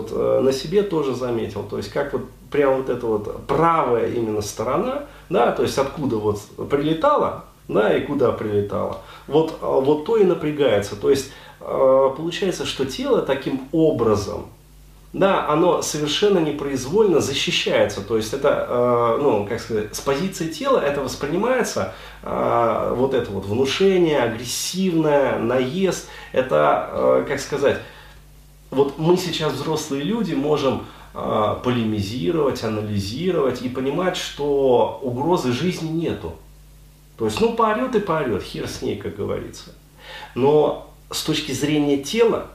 вот э, на себе тоже заметил, то есть как вот прям вот эта вот правая именно сторона, да, то есть откуда вот прилетала, да, и куда прилетала, вот, вот то и напрягается, то есть получается, что тело таким образом, да, оно совершенно непроизвольно защищается. То есть это, э, ну, как сказать, с позиции тела это воспринимается, э, вот это вот внушение, агрессивное, наезд. Это, э, как сказать, вот мы сейчас взрослые люди можем э, полемизировать, анализировать и понимать, что угрозы жизни нету. То есть, ну, поорет и поорет, хер с ней, как говорится. Но с точки зрения тела,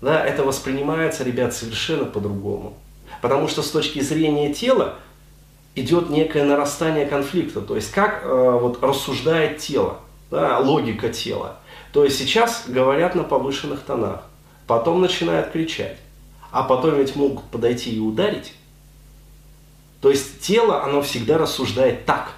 да, это воспринимается, ребят, совершенно по-другому. Потому что с точки зрения тела идет некое нарастание конфликта. То есть как э, вот рассуждает тело, да, логика тела. То есть сейчас говорят на повышенных тонах, потом начинают кричать, а потом ведь могут подойти и ударить. То есть тело, оно всегда рассуждает так.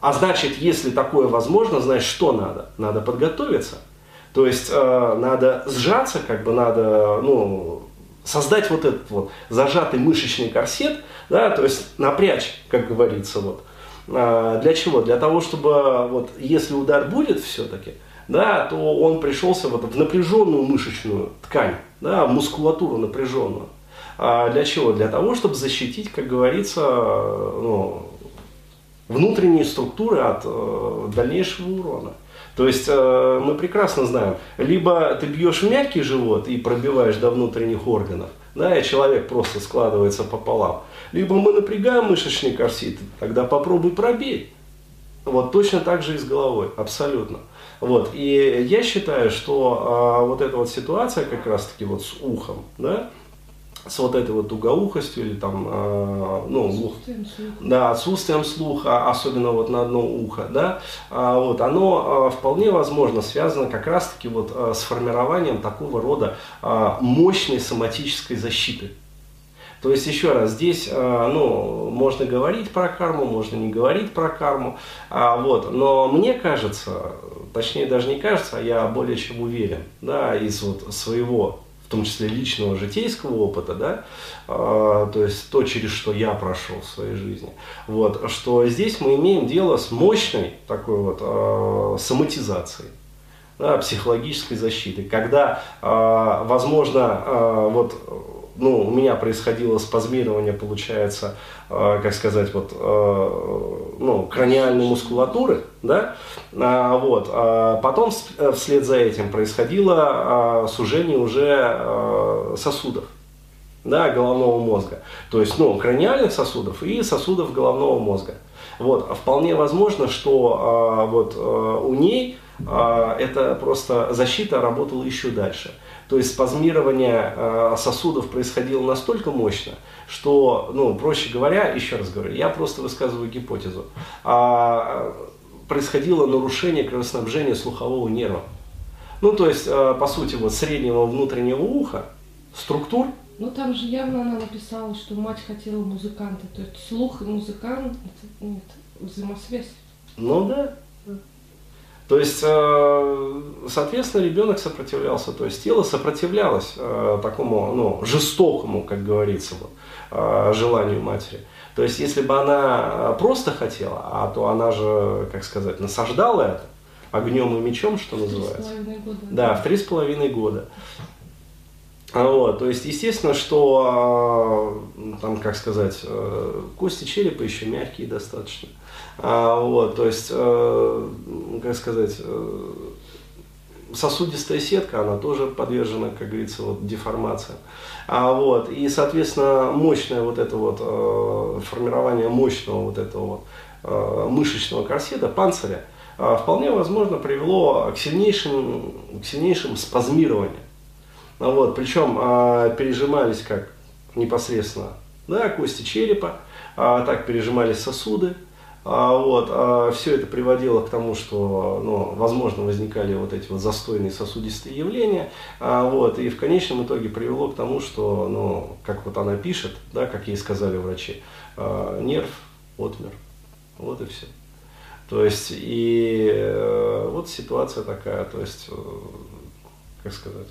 А значит, если такое возможно, значит, что надо? Надо подготовиться – то есть э, надо сжаться, как бы надо, ну, создать вот этот вот зажатый мышечный корсет, да, то есть напрячь, как говорится, вот. А, для чего? Для того, чтобы вот если удар будет все-таки, да, то он пришелся вот в напряженную мышечную ткань, да, мускулатуру напряженную. А для чего? Для того, чтобы защитить, как говорится, ну, внутренние структуры от э, дальнейшего урона. То есть э, мы прекрасно знаем, либо ты бьешь в мягкий живот и пробиваешь до внутренних органов, да, и человек просто складывается пополам, либо мы напрягаем мышечный корсет, тогда попробуй пробей. Вот точно так же и с головой, абсолютно. Вот. И я считаю, что а, вот эта вот ситуация как раз-таки вот с ухом, да, с вот этой вот тугоухостью или там, э, ну, отсутствием слуха. да, отсутствием слуха, особенно вот на одно ухо, да, э, вот, оно э, вполне возможно связано как раз-таки вот э, с формированием такого рода э, мощной соматической защиты. То есть, еще раз, здесь, ну, можно говорить про карму, можно не говорить про карму, вот, но мне кажется, точнее даже не кажется, а я более чем уверен, да, из вот своего в том числе личного житейского опыта, да, а, то есть то, через что я прошел в своей жизни, вот, что здесь мы имеем дело с мощной такой вот а, соматизацией, да, психологической защиты, когда, а, возможно, вот ну, у меня происходило спазмирование, получается, э, как сказать, вот, э, ну, краниальной мускулатуры, да, а, вот, а потом э, вслед за этим происходило э, сужение уже э, сосудов, да, головного мозга, то есть, ну, краниальных сосудов и сосудов головного мозга. Вот, вполне возможно, что э, вот э, у ней это просто защита работала еще дальше. То есть спазмирование э, сосудов происходило настолько мощно, что, ну, проще говоря, еще раз говорю, я просто высказываю гипотезу, а, происходило нарушение кровоснабжения слухового нерва. Ну, то есть, по сути, вот среднего внутреннего уха, структур. Ну, там же явно она написала, что мать хотела музыканта. То есть слух и музыкант, нет, взаимосвязь. Ну да, то есть, э, соответственно, ребенок сопротивлялся, то есть тело сопротивлялось э, такому ну, жестокому, как говорится, вот, э, желанию матери. То есть, если бы она просто хотела, а то она же, как сказать, насаждала это огнем и мечом, что называется. года. Да, в три с половиной года. Вот, то есть, естественно, что, там, как сказать, кости черепа еще мягкие достаточно. А, вот, то есть, э, как сказать, э, сосудистая сетка, она тоже подвержена, как говорится, вот, деформациям. А, вот, и, соответственно, мощное вот это вот э, формирование мощного вот этого вот э, мышечного корсета, панциря, э, вполне возможно привело к сильнейшим, к сильнейшим спазмированиям. А, вот, причем э, пережимались как непосредственно да, кости черепа, а так пережимались сосуды, а, вот, а все это приводило к тому, что, ну, возможно, возникали вот эти вот застойные сосудистые явления, а, вот, и в конечном итоге привело к тому, что, ну, как вот она пишет, да, как ей сказали врачи, нерв отмер, вот и все. То есть, и э, вот ситуация такая, то есть, э, как сказать,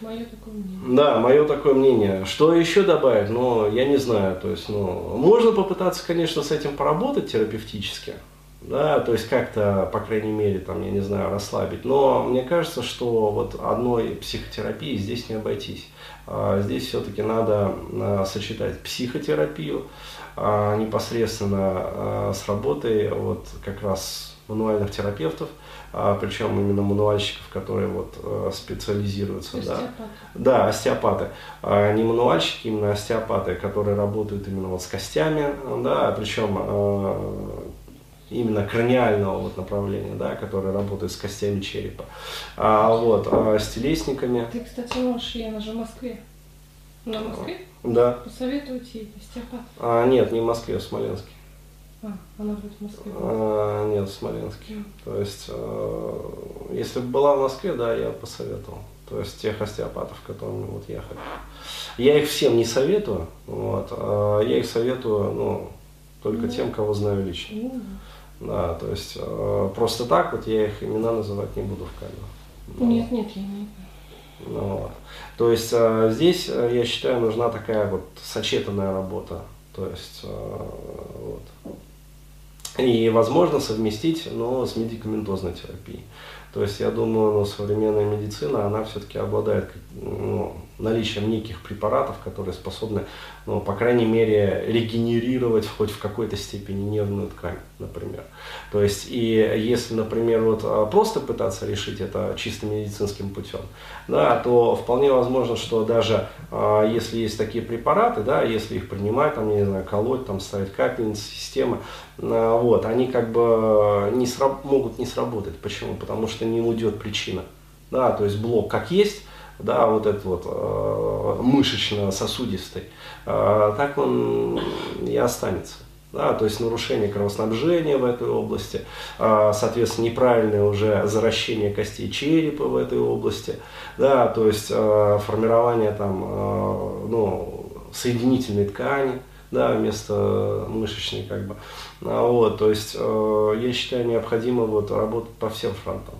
Мое такое мнение. Да, мое такое мнение. Что еще добавить? Ну, я не знаю. То есть, ну, можно попытаться, конечно, с этим поработать терапевтически. Да, то есть как-то, по крайней мере, там, я не знаю, расслабить. Но мне кажется, что вот одной психотерапии здесь не обойтись. А здесь все-таки надо а, сочетать психотерапию а, непосредственно с работой вот как раз мануальных терапевтов, причем именно мануальщиков, которые вот специализируются. Остеопаты. Да, да, остеопаты. Не мануальщики, именно остеопаты, которые работают именно вот с костями, да, причем именно краниального вот направления, да, который работает с костями черепа. А, вот, а с телесниками. Ты, кстати, можешь, я же в Москве. На Москве? Да. Посоветуйте остеопат. А, нет, не в Москве, а в Смоленске. А, она будет в Москве. А, нет, в Смоленске. Mm. То есть, э, если бы была в Москве, да, я посоветовал. То есть тех остеопатов, которыми вот ехали. Я их всем не советую, вот, а я их советую, ну, только mm. тем, кого знаю лично. Mm. Да, то есть э, просто так вот я их имена называть не буду в камеру. Ну, нет, нет, я не ну, вот. То есть э, здесь, э, я считаю, нужна такая вот сочетанная работа. То есть э, вот. И возможно совместить, но с медикаментозной терапией. То есть я думаю, ну, современная медицина, она все-таки обладает ну, наличием неких препаратов, которые способны, ну, по крайней мере, регенерировать хоть в какой-то степени нервную ткань, например. То есть, и если, например, вот а, просто пытаться решить это чисто медицинским путем, да, то вполне возможно, что даже а, если есть такие препараты, да, если их принимать, там, не знаю, колоть, там, ставить капельницы, системы, а, вот, они как бы не сраб- могут не сработать. Почему? Потому что не уйдет причина. Да, то есть блок как есть, да, вот этот вот э, мышечно-сосудистый, э, так он и останется. Да, то есть нарушение кровоснабжения в этой области, э, соответственно, неправильное уже заращение костей черепа в этой области, да, то есть э, формирование там, э, ну, соединительной ткани, да, вместо мышечной как бы. А вот, то есть я считаю необходимо вот работать по всем фронтам.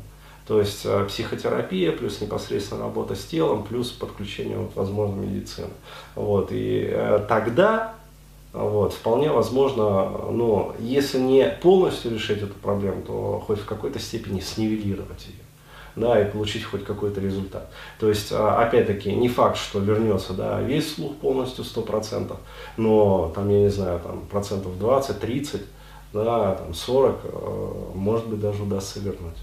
То есть э, психотерапия, плюс непосредственно работа с телом, плюс подключение, вот, возможно, медицины. Вот, и э, тогда вот, вполне возможно, но если не полностью решить эту проблему, то хоть в какой-то степени снивелировать ее да, и получить хоть какой-то результат. То есть, а, опять-таки, не факт, что вернется, да, весь слух полностью 100%, но, там, я не знаю, там, процентов 20, 30, да, там, 40, э, может быть, даже удастся вернуть.